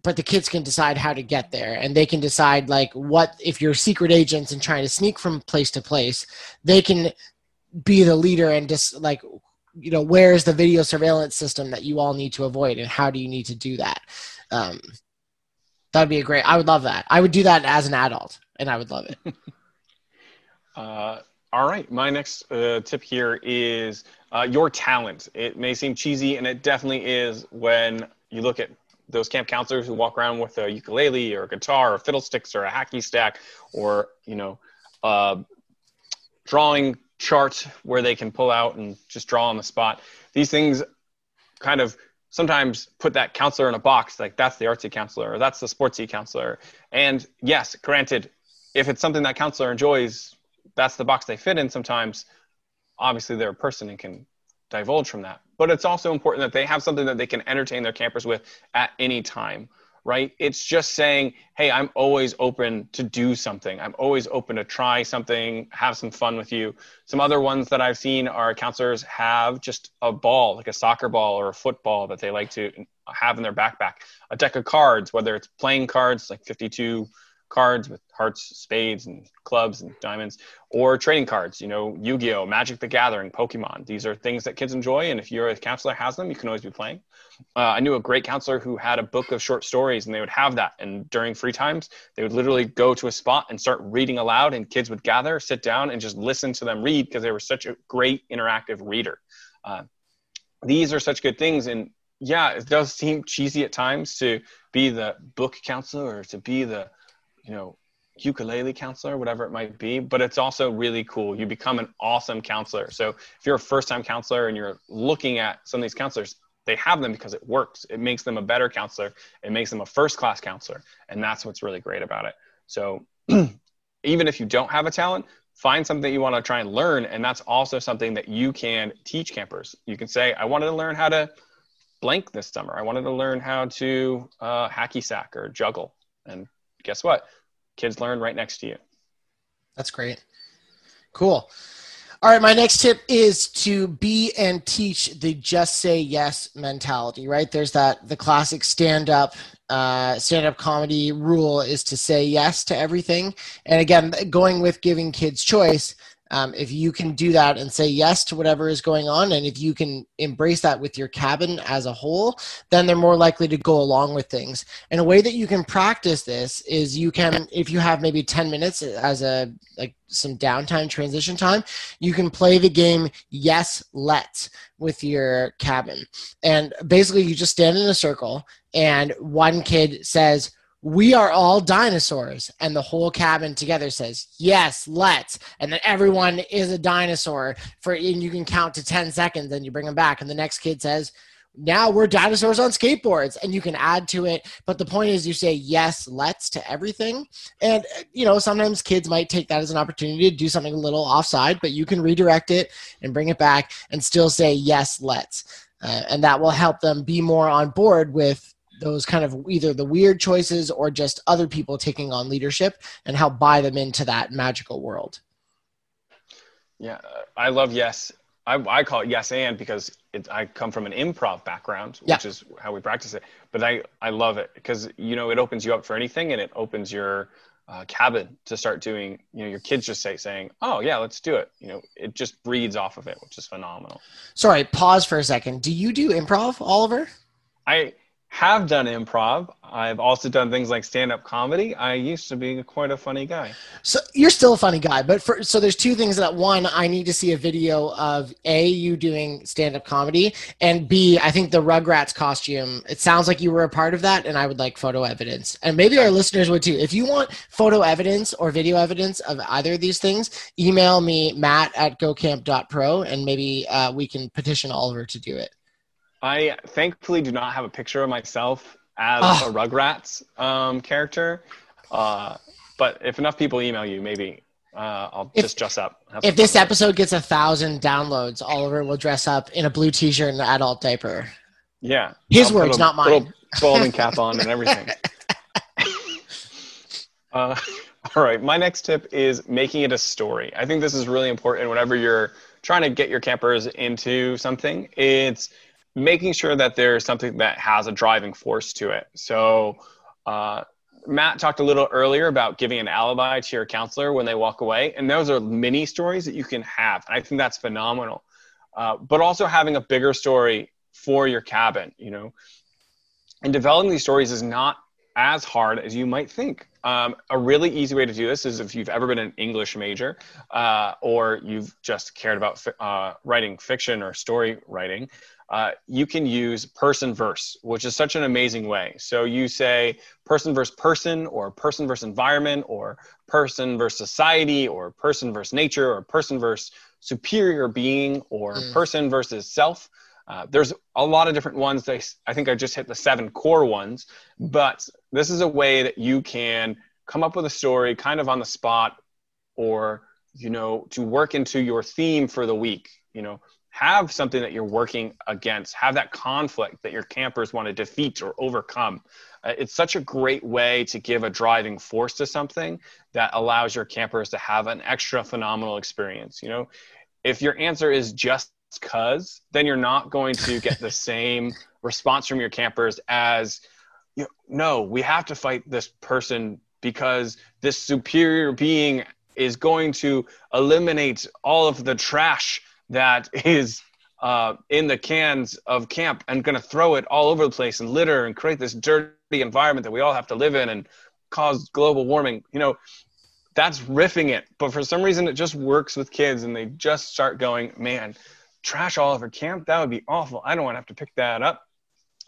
but the kids can decide how to get there and they can decide like what if you're secret agents and trying to sneak from place to place they can be the leader and just like you know where is the video surveillance system that you all need to avoid and how do you need to do that? Um, that'd be a great i would love that. I would do that as an adult and i would love it. Uh, all right. My next uh, tip here is uh, your talent. It may seem cheesy and it definitely is when you look at those camp counselors who walk around with a ukulele or a guitar or fiddlesticks or a hacky sack or you know uh, drawing chart where they can pull out and just draw on the spot. These things kind of sometimes put that counselor in a box like that's the artsy counselor or that's the sportsy counselor. And yes, granted, if it's something that counselor enjoys, that's the box they fit in sometimes. Obviously, they're a person and can divulge from that. But it's also important that they have something that they can entertain their campers with at any time right? It's just saying, hey, I'm always open to do something. I'm always open to try something, have some fun with you. Some other ones that I've seen are counselors have just a ball, like a soccer ball or a football that they like to have in their backpack, a deck of cards, whether it's playing cards, like 52 cards with hearts, spades, and clubs and diamonds, or trading cards. You know, Yu-Gi-Oh, Magic the Gathering, Pokemon. These are things that kids enjoy, and if your counselor has them, you can always be playing. Uh, I knew a great counselor who had a book of short stories, and they would have that. And during free times, they would literally go to a spot and start reading aloud, and kids would gather, sit down, and just listen to them read because they were such a great interactive reader. Uh, these are such good things, and yeah, it does seem cheesy at times to be the book counselor or to be the you know, ukulele counselor, whatever it might be, but it's also really cool. You become an awesome counselor. So if you're a first time counselor and you're looking at some of these counselors, they have them because it works. It makes them a better counselor. It makes them a first class counselor. And that's what's really great about it. So even if you don't have a talent, find something you want to try and learn. And that's also something that you can teach campers. You can say, I wanted to learn how to blank this summer. I wanted to learn how to uh, hacky sack or juggle. And guess what? Kids learn right next to you. That's great. Cool. All right, my next tip is to be and teach the just say yes mentality, right? There's that the classic stand up uh, stand up comedy rule is to say yes to everything. And again, going with giving kids choice, um, if you can do that and say yes to whatever is going on, and if you can embrace that with your cabin as a whole, then they're more likely to go along with things. And a way that you can practice this is you can, if you have maybe 10 minutes as a like some downtime transition time, you can play the game Yes Let's with your cabin. And basically, you just stand in a circle, and one kid says, we are all dinosaurs. And the whole cabin together says yes let's. And then everyone is a dinosaur for and you can count to 10 seconds and you bring them back. And the next kid says now we're dinosaurs on skateboards. And you can add to it. But the point is you say yes let's to everything. And you know sometimes kids might take that as an opportunity to do something a little offside but you can redirect it and bring it back and still say yes let's. Uh, and that will help them be more on board with those kind of either the weird choices or just other people taking on leadership and help buy them into that magical world. Yeah, I love yes. I, I call it yes and because it, I come from an improv background, which is how we practice it. But I, I love it because you know it opens you up for anything and it opens your uh, cabin to start doing. You know, your kids just say saying, "Oh yeah, let's do it." You know, it just breeds off of it, which is phenomenal. Sorry, pause for a second. Do you do improv, Oliver? I have done improv. I've also done things like stand-up comedy. I used to be quite a funny guy. So you're still a funny guy, but for so there's two things that one I need to see a video of a you doing stand-up comedy and b I think the Rugrats costume. It sounds like you were a part of that, and I would like photo evidence, and maybe our listeners would too. If you want photo evidence or video evidence of either of these things, email me Matt at GoCamp.pro, and maybe uh, we can petition Oliver to do it. I thankfully do not have a picture of myself as oh. a Rugrats um, character. Uh, but if enough people email you, maybe uh, I'll if, just dress up. If this episode gets a thousand downloads, Oliver will dress up in a blue T-shirt and an adult diaper. Yeah, his I'll words, a, not mine. Bowling cap on and everything. uh, all right, my next tip is making it a story. I think this is really important whenever you're trying to get your campers into something. It's making sure that there's something that has a driving force to it. So, uh, Matt talked a little earlier about giving an alibi to your counselor when they walk away, and those are mini stories that you can have. And I think that's phenomenal. Uh, but also having a bigger story for your cabin, you know, and developing these stories is not as hard as you might think. Um, a really easy way to do this is if you've ever been an English major uh, or you've just cared about fi- uh, writing fiction or story writing, uh, you can use person verse, which is such an amazing way. So you say person versus person, or person versus environment, or person versus society, or person versus nature, or person versus superior being, or mm. person versus self. Uh, there's a lot of different ones. That I think I just hit the seven core ones, but this is a way that you can come up with a story kind of on the spot, or you know, to work into your theme for the week. You know, have something that you're working against have that conflict that your campers want to defeat or overcome. Uh, it's such a great way to give a driving force to something that allows your campers to have an extra phenomenal experience you know? If your answer is just cuz then you're not going to get the same response from your campers as you know, no we have to fight this person because this superior being is going to eliminate all of the trash that is uh, in the cans of camp and going to throw it all over the place and litter and create this dirty environment that we all have to live in and cause global warming. You know, that's riffing it. But for some reason, it just works with kids and they just start going, man, trash all over camp? That would be awful. I don't want to have to pick that up.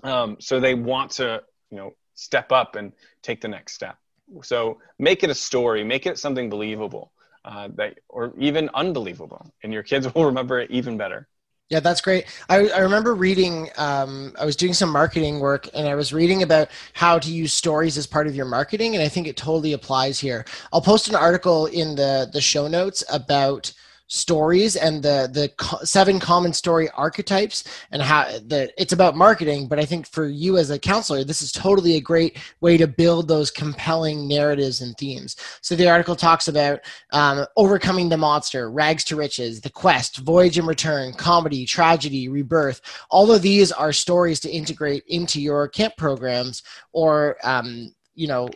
Um, so they want to, you know, step up and take the next step. So make it a story, make it something believable uh, that or even unbelievable, and your kids will remember it even better. Yeah, that's great. I, I remember reading, um, I was doing some marketing work and I was reading about how to use stories as part of your marketing. And I think it totally applies here. I'll post an article in the, the show notes about stories and the the seven common story archetypes and how the it's about marketing but i think for you as a counselor this is totally a great way to build those compelling narratives and themes. So the article talks about um, overcoming the monster rags to riches the quest voyage and return comedy tragedy rebirth. All of these are stories to integrate into your camp programs or um, you know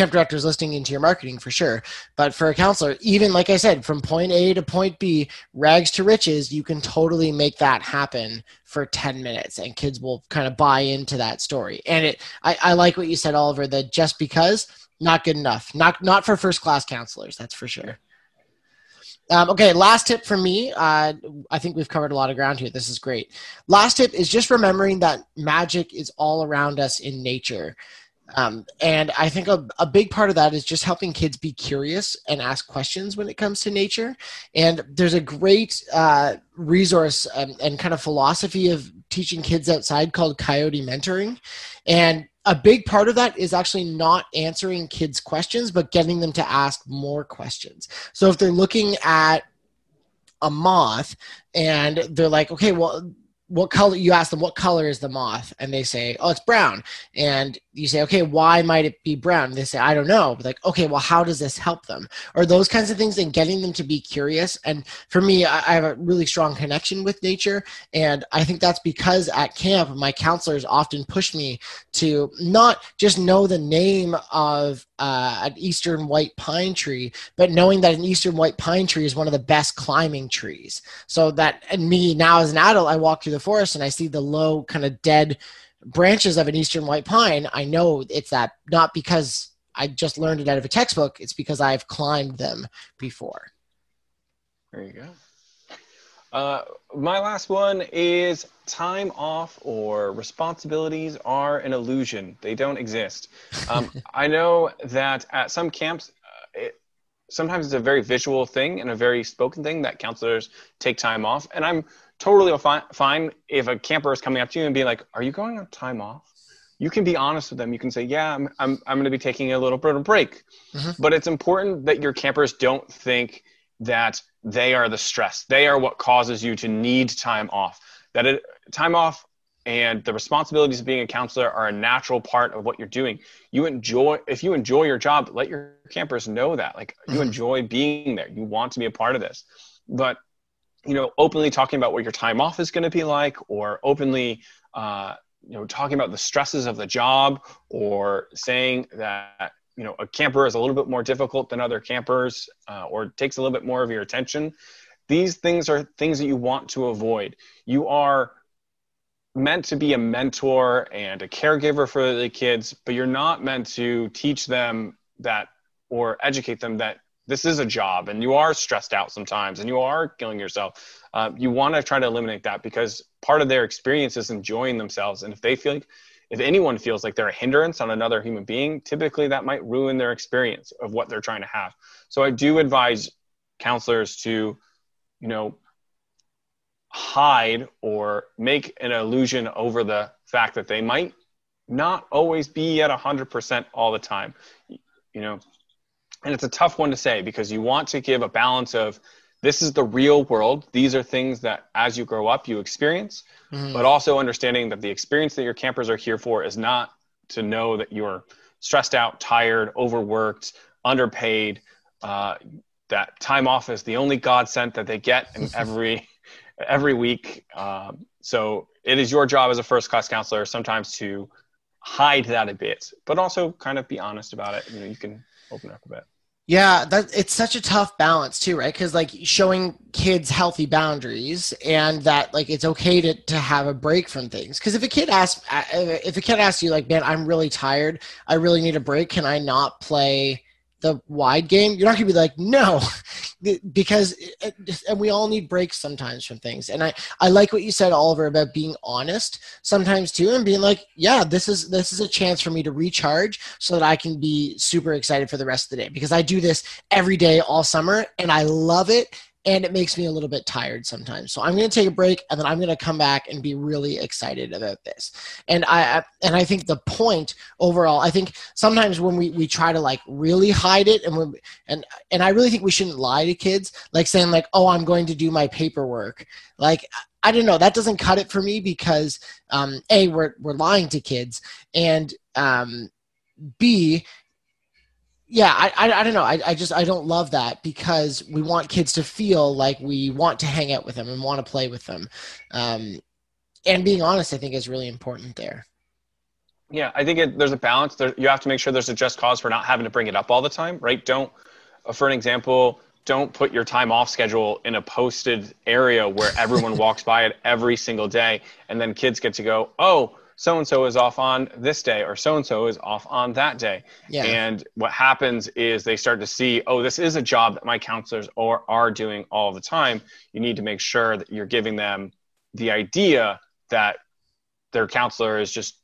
camp directors listening into your marketing for sure. But for a counselor, even like I said, from point A to point B, rags to riches, you can totally make that happen for 10 minutes and kids will kind of buy into that story. And it I, I like what you said, Oliver, that just because not good enough. Not not for first class counselors, that's for sure. Um, okay, last tip for me. Uh, I think we've covered a lot of ground here. This is great. Last tip is just remembering that magic is all around us in nature. Um, and I think a, a big part of that is just helping kids be curious and ask questions when it comes to nature. And there's a great uh, resource and, and kind of philosophy of teaching kids outside called Coyote Mentoring. And a big part of that is actually not answering kids' questions, but getting them to ask more questions. So if they're looking at a moth and they're like, okay, well, what color you ask them what color is the moth? And they say oh it's brown. And you say okay why might it be brown? They say i don't know. But like okay well how does this help them? Or those kinds of things and getting them to be curious. And for me i, have a really strong connection with nature. And i think that's because at camp my counselors often push me to not just know the name of uh, an eastern white pine tree but knowing that an eastern white pine tree is one of the best climbing trees. So that and me now as an adult i walk through the forest and I see the low kind of dead branches of an eastern white pine, I know it's that not because I just learned it out of a textbook, it's because I've climbed them before. There you go. Uh, my last one is time off or responsibilities are an illusion. They don't exist. Um, I know that at some camps, uh, it, sometimes it's a very visual thing and a very spoken thing that counselors take time off. And I'm totally fine, fine if a camper is coming up to you and being like, "Are you going on time off?" You can be honest with them. You can say, "Yeah, I'm I'm, I'm going to be taking a little bit of break," mm-hmm. but it's important that your campers don't think that they are the stress. They are what causes you to need time off. That it, time off and the responsibilities of being a counselor are a natural part of what you're doing. You enjoy if you enjoy your job, let your campers know that. Like you mm-hmm. enjoy being there. You want to be a part of this. But you know, openly talking about what your time off is going to be like, or openly, uh, you know, talking about the stresses of the job, or saying that you know a camper is a little bit more difficult than other campers, uh, or takes a little bit more of your attention. These things are things that you want to avoid. You are meant to be a mentor and a caregiver for the kids, but you're not meant to teach them that or educate them that this is a job and you are stressed out sometimes and you are killing yourself uh, you want to try to eliminate that because part of their experience is enjoying themselves. And if they feel like if anyone feels like they're a hindrance on another human being typically that might ruin their experience of what they're trying to have. So i do advise counselors to you know hide or make an illusion over the fact that they might not always be at 100% all the time. You know and it's a tough one to say because you want to give a balance of this is the real world. These are things that as you grow up, you experience, mm-hmm. but also understanding that the experience that your campers are here for is not to know that you're stressed out, tired, overworked, underpaid. Uh, that time off is the only godsend that they get in every every week. Um, so it is your job as a first class counselor sometimes to hide that a bit, but also kind of be honest about it. You know, you can open up a bit. Yeah, that it's such a tough balance too, right? Because like showing kids healthy boundaries and that like it's okay to to have a break from things. Because if a kid asks, uh, if a kid asks you like, "Man, I'm really tired. I really need a break. Can I not play?" The wide game, you're not going to be like, no, because, and we all need breaks sometimes from things. And I, I like what you said, Oliver, about being honest sometimes too, and being like, yeah, this is, this is a chance for me to recharge so that I can be super excited for the rest of the day because I do this every day all summer and I love it and it makes me a little bit tired sometimes. So I'm going to take a break and then I'm going to come back and be really excited about this. And I and I think the point overall, I think sometimes when we we try to like really hide it and when and and I really think we shouldn't lie to kids like saying like, "Oh, I'm going to do my paperwork." Like I don't know, that doesn't cut it for me because um A we're we're lying to kids and um B yeah I, I, I don't know. I, I just i don't love that because we want kids to feel like we want to hang out with them and want to play with them. Um, and being honest i think is really important there. Yeah i think it, there's a balance. There, you have to make sure there's a just cause for not having to bring it up all the time right? Don't uh, for an example don't put your time off schedule in a posted area where everyone walks by it every single day and then kids get to go oh so and so is off on this day or so and so is off on that day. Yeah. And what happens is they start to see, oh, this is a job that my counselors are, are doing all the time. You need to make sure that you're giving them the idea that their counselor is just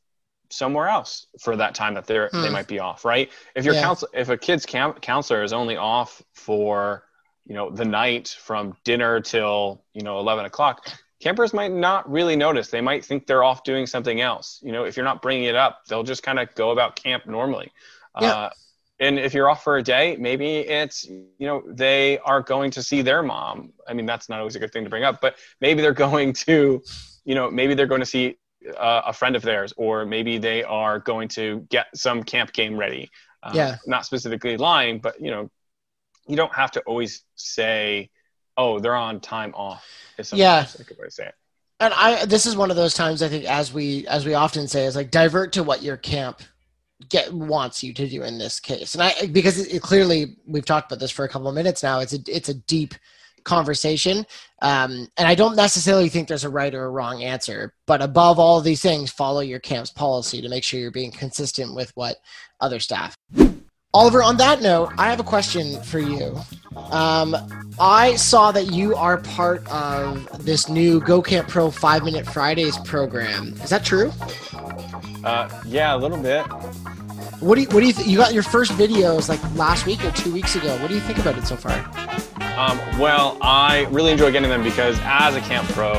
somewhere else for that time that they're hmm. they might be off, right? If your yeah. counsel if a kid's camp, counselor is only off for you know the night from dinner till you know 11 o'clock campers might not really notice. They might think they're off doing something else. You know, if you're not bringing it up, they'll just kind of go about camp normally. Yeah. Uh, and if you're off for a day, maybe it's you know they are going to see their mom. I mean, that's not always a good thing to bring up, but maybe they're going to, you know, maybe they're going to see uh, a friend of theirs, or maybe they are going to get some camp game ready. Uh, yeah. Not specifically lying, but you know, you don't have to always say, "Oh, they're on time off." yeah. a good way to say it. And I, this is one of those times I think, as we as we often say, is like divert to what your camp get wants you to do in this case and i because it, it, clearly we've talked about this for a couple of minutes now it's a it's a deep conversation um, and i don't necessarily think there's a right or a wrong answer but above all these things follow your camp's policy to make sure you're being consistent with what other staff oliver on that note i have a question for you um, i saw that you are part of this new go camp pro five minute fridays program is that true uh, yeah, a little bit. What do you, what do you th- you got your first videos like last week or two weeks ago? What do you think about it so far? Um, well, I really enjoy getting them because as a camp pro,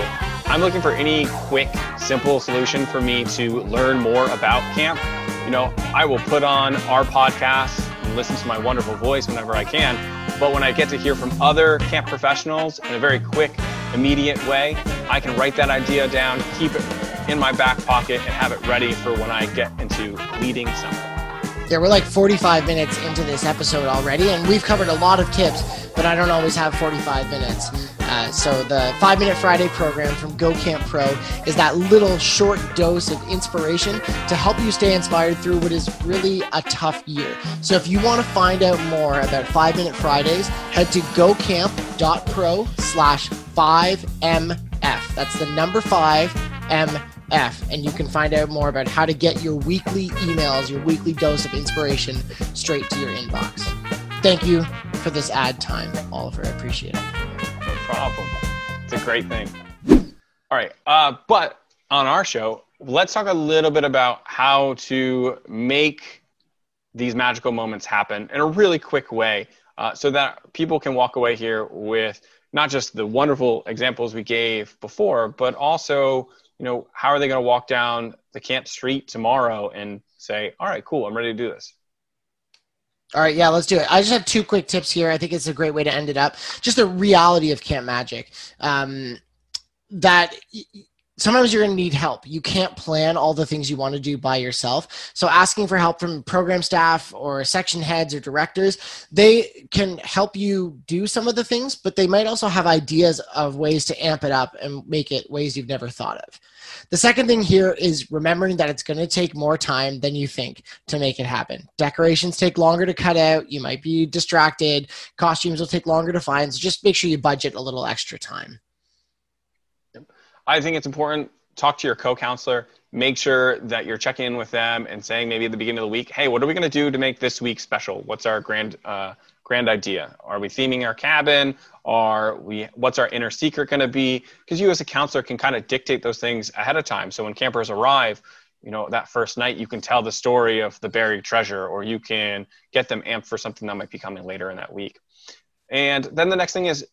I'm looking for any quick, simple solution for me to learn more about camp. You know, I will put on our podcast and listen to my wonderful voice whenever I can. But when I get to hear from other camp professionals in a very quick, immediate way, I can write that idea down, keep it in my back pocket and have it ready for when I get into leading something. Yeah, we're like 45 minutes into this episode already, and we've covered a lot of tips, but I don't always have 45 minutes. Uh, so the Five Minute Friday program from Go Camp Pro is that little short dose of inspiration to help you stay inspired through what is really a tough year. So if you want to find out more about Five Minute Fridays, head to gocamp.pro slash 5MF. That's the number 5MF F, and you can find out more about how to get your weekly emails, your weekly dose of inspiration straight to your inbox. Thank you for this ad time, Oliver. I appreciate it. Problem. It's a great thing. All right, uh, but on our show, let's talk a little bit about how to make these magical moments happen in a really quick way uh, so that people can walk away here with not just the wonderful examples we gave before, but also you know, how are they going to walk down the camp street tomorrow and say, all right, cool, I'm ready to do this? All right, yeah, let's do it. I just have two quick tips here. I think it's a great way to end it up. Just the reality of Camp Magic. Um, that sometimes you're going to need help. You can't plan all the things you want to do by yourself. So asking for help from program staff or section heads or directors, they can help you do some of the things, but they might also have ideas of ways to amp it up and make it ways you've never thought of. The second thing here is remembering that it's going to take more time than you think to make it happen. Decorations take longer to cut out. You might be distracted. Costumes will take longer to find. So just make sure you budget a little extra time. I think it's important. Talk to your co-counselor. Make sure that you're checking in with them and saying maybe at the beginning of the week, "Hey, what are we going to do to make this week special? What's our grand uh, grand idea? Are we theming our cabin? Are we? What's our inner secret going to be? Because you as a counselor can kind of dictate those things ahead of time. So when campers arrive, you know that first night you can tell the story of the buried treasure, or you can get them amped for something that might be coming later in that week. And then the next thing is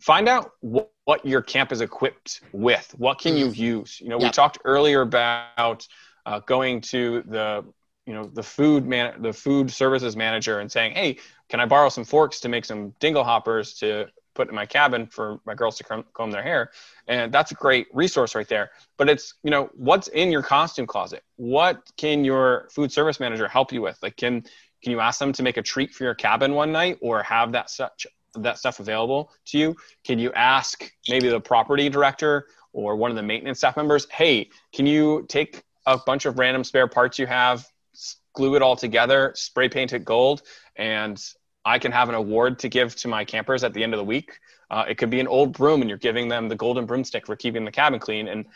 find out what, what your camp is equipped with. What can you mm. use? You know, yep. we talked earlier about uh, going to the you know the food man the food services manager and saying hey can i borrow some forks to make some dinglehoppers to put in my cabin for my girls to comb their hair and that's a great resource right there but it's you know what's in your costume closet what can your food service manager help you with like can can you ask them to make a treat for your cabin one night or have that such that stuff available to you can you ask maybe the property director or one of the maintenance staff members hey can you take a bunch of random spare parts you have glue it all together, spray paint it gold, and I can have an award to give to my campers at the end of the week. Uh, it could be an old broom, and you're giving them the golden broomstick for keeping the cabin clean. And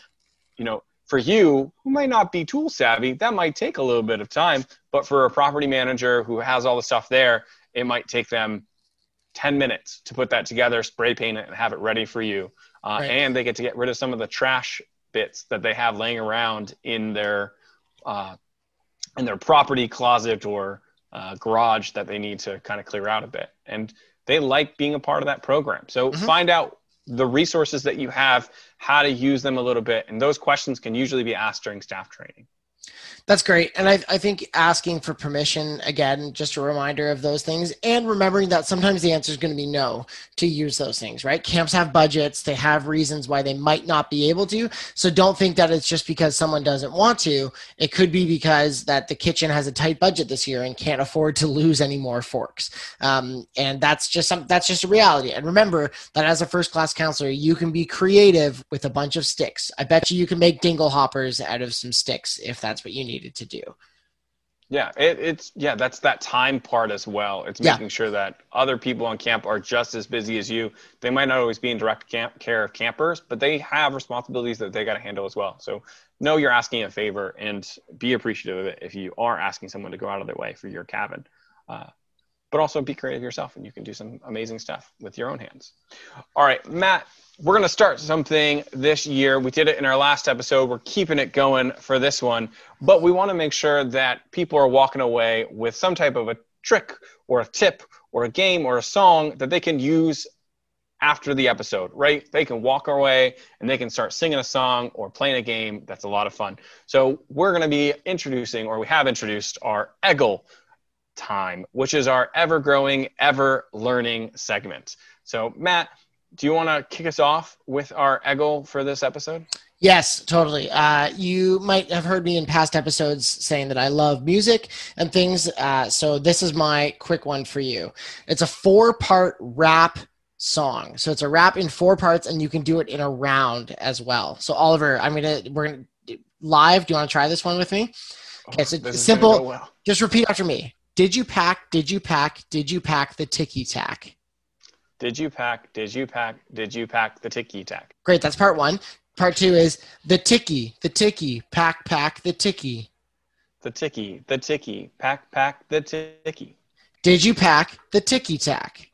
you know, for you who might not be tool savvy, that might take a little bit of time. But for a property manager who has all the stuff there, it might take them 10 minutes to put that together, spray paint it, and have it ready for you. Uh, right. And they get to get rid of some of the trash bits that they have laying around in their uh, in their property closet or uh, garage that they need to kind of clear out a bit. And they like being a part of that program. So mm-hmm. find out the resources that you have, how to use them a little bit. And those questions can usually be asked during staff training. That's great. And I, I think asking for permission, again, just a reminder of those things and remembering that sometimes the answer is going to be no to use those things, right? Camps have budgets, they have reasons why they might not be able to. So don't think that it's just because someone doesn't want to. It could be because that the kitchen has a tight budget this year and can't afford to lose any more forks. Um, and that's just some, that's just a reality. And remember that as a first class counselor, you can be creative with a bunch of sticks. I bet you you can make dinglehoppers out of some sticks if that's what you need needed to do. Yeah, it, it's yeah, that's that time part as well. It's making yeah. sure that other people on camp are just as busy as you. They might not always be in direct camp care of campers, but they have responsibilities that they got to handle as well. So know you're asking a favor and be appreciative of it if you are asking someone to go out of their way for your cabin. Uh, but also be creative yourself and you can do some amazing stuff with your own hands. All right, Matt, we're going to start something this year. We did it in our last episode. We're keeping it going for this one, but we want to make sure that people are walking away with some type of a trick or a tip or a game or a song that they can use after the episode, right? They can walk away and they can start singing a song or playing a game that's a lot of fun. So, we're going to be introducing, or we have introduced, our Eggle time, which is our ever growing, ever learning segment. So, Matt, do you want to kick us off with our Eggle for this episode? Yes, totally. Uh, you might have heard me in past episodes saying that I love music and things. Uh, so this is my quick one for you. It's a four-part rap song. So it's a rap in four parts, and you can do it in a round as well. So Oliver, I'm gonna we're gonna live. Do you want to try this one with me? Okay, so oh, simple. Well. Just repeat after me. Did you pack? Did you pack? Did you pack the ticky tack? Did you pack? Did you pack? Did you pack the ticky tack? Great. That's part one. Part two is the ticky, the ticky, pack, pack, the ticky. The ticky, the ticky, pack, pack, the ticky. Did you pack the ticky tack?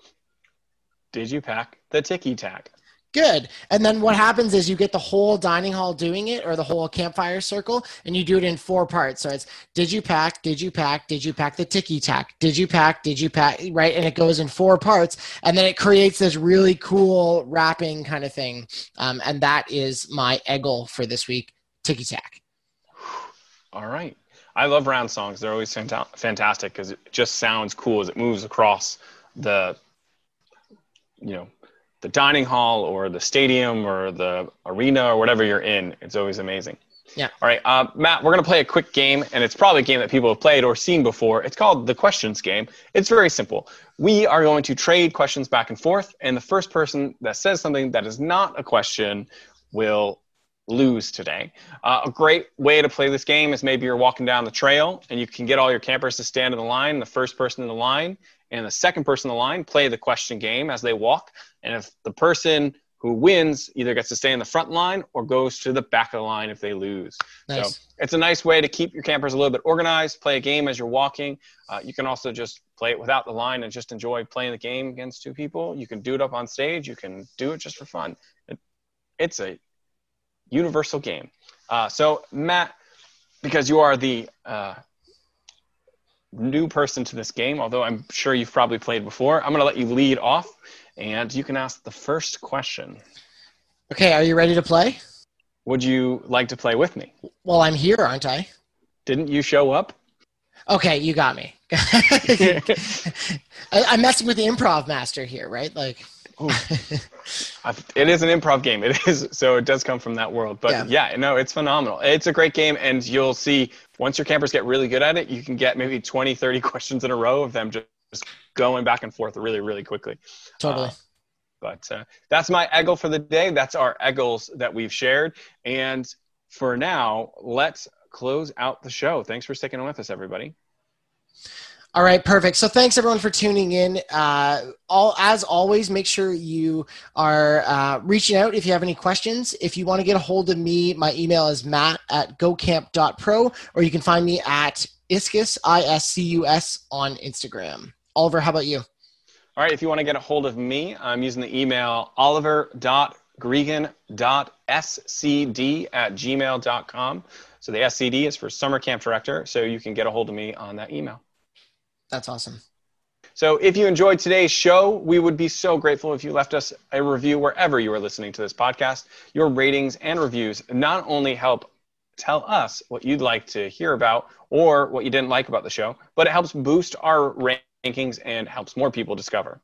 Did you pack the ticky tack? Good. And then what happens is you get the whole dining hall doing it or the whole campfire circle and you do it in four parts. So it's did you pack, did you pack, did you pack the ticky tack, did you pack, did you pack, right? And it goes in four parts and then it creates this really cool wrapping kind of thing. Um, and that is my eggle for this week ticky tack. All right. I love round songs. They're always fantastic because it just sounds cool as it moves across the, you know, the dining hall or the stadium or the arena or whatever you're in. It's always amazing. Yeah. All right, uh, Matt, we're going to play a quick game, and it's probably a game that people have played or seen before. It's called the questions game. It's very simple. We are going to trade questions back and forth, and the first person that says something that is not a question will lose today. Uh, a great way to play this game is maybe you're walking down the trail and you can get all your campers to stand in the line. The first person in the line and the second person in the line play the question game as they walk. And if the person who wins either gets to stay in the front line or goes to the back of the line if they lose. Nice. So it's a nice way to keep your campers a little bit organized, play a game as you're walking. Uh, you can also just play it without the line and just enjoy playing the game against two people. You can do it up on stage. You can do it just for fun. It, it's a universal game. Uh, so, Matt, because you are the uh, new person to this game, although I'm sure you've probably played before. I'm going to let you lead off, and you can ask the first question. Okay, are you ready to play? Would you like to play with me? Well, I'm here, aren't I? Didn't you show up? Okay, you got me. I'm messing with the improv master here, right? Like. it is an improv game. It is so it does come from that world. But yeah. yeah, no, it's phenomenal. It's a great game, and you'll see once your campers get really good at it, you can get maybe 20, 30 questions in a row of them just going back and forth really, really quickly. Totally. Uh, but uh, that's my eggle for the day. That's our eggles that we've shared. And for now, let's close out the show. Thanks for sticking with us, everybody. All right, perfect. So thanks everyone for tuning in. Uh, all as always, make sure you are uh, reaching out if you have any questions. If you want to get a hold of me, my email is matt at gocamp.pro, or you can find me at iscus i s c u s on Instagram. Oliver, how about you? All right, if you want to get a hold of me, I'm using the email oliver.gregan.scd at gmail.com. So the SCD is for Summer Camp Director, so you can get a hold of me on that email. That's awesome. So, if you enjoyed today's show, we would be so grateful if you left us a review wherever you are listening to this podcast. Your ratings and reviews not only help tell us what you'd like to hear about or what you didn't like about the show, but it helps boost our rankings and helps more people discover.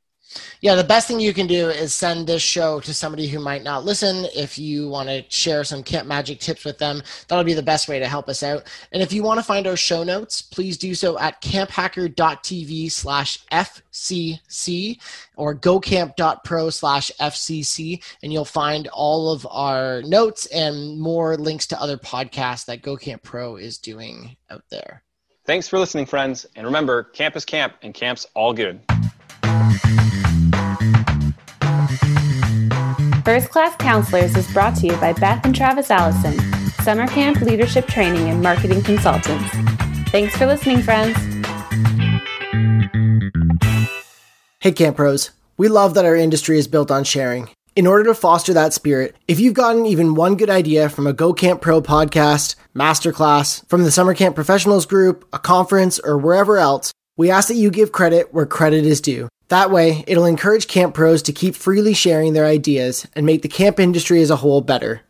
Yeah, the best thing you can do is send this show to somebody who might not listen. If you want to share some Camp Magic tips with them, that'll be the best way to help us out. And if you want to find our show notes, please do so at camphacker.tv slash FCC or gocamp.pro slash FCC, and you'll find all of our notes and more links to other podcasts that GoCamp Pro is doing out there. Thanks for listening, friends. And remember, camp is camp, and camp's all good. First Class Counselors is brought to you by Beth and Travis Allison, Summer Camp Leadership Training and Marketing Consultants. Thanks for listening, friends. Hey, Camp Pros. We love that our industry is built on sharing. In order to foster that spirit, if you've gotten even one good idea from a Go Camp Pro podcast, masterclass, from the Summer Camp Professionals group, a conference, or wherever else, we ask that you give credit where credit is due. That way, it'll encourage camp pros to keep freely sharing their ideas and make the camp industry as a whole better.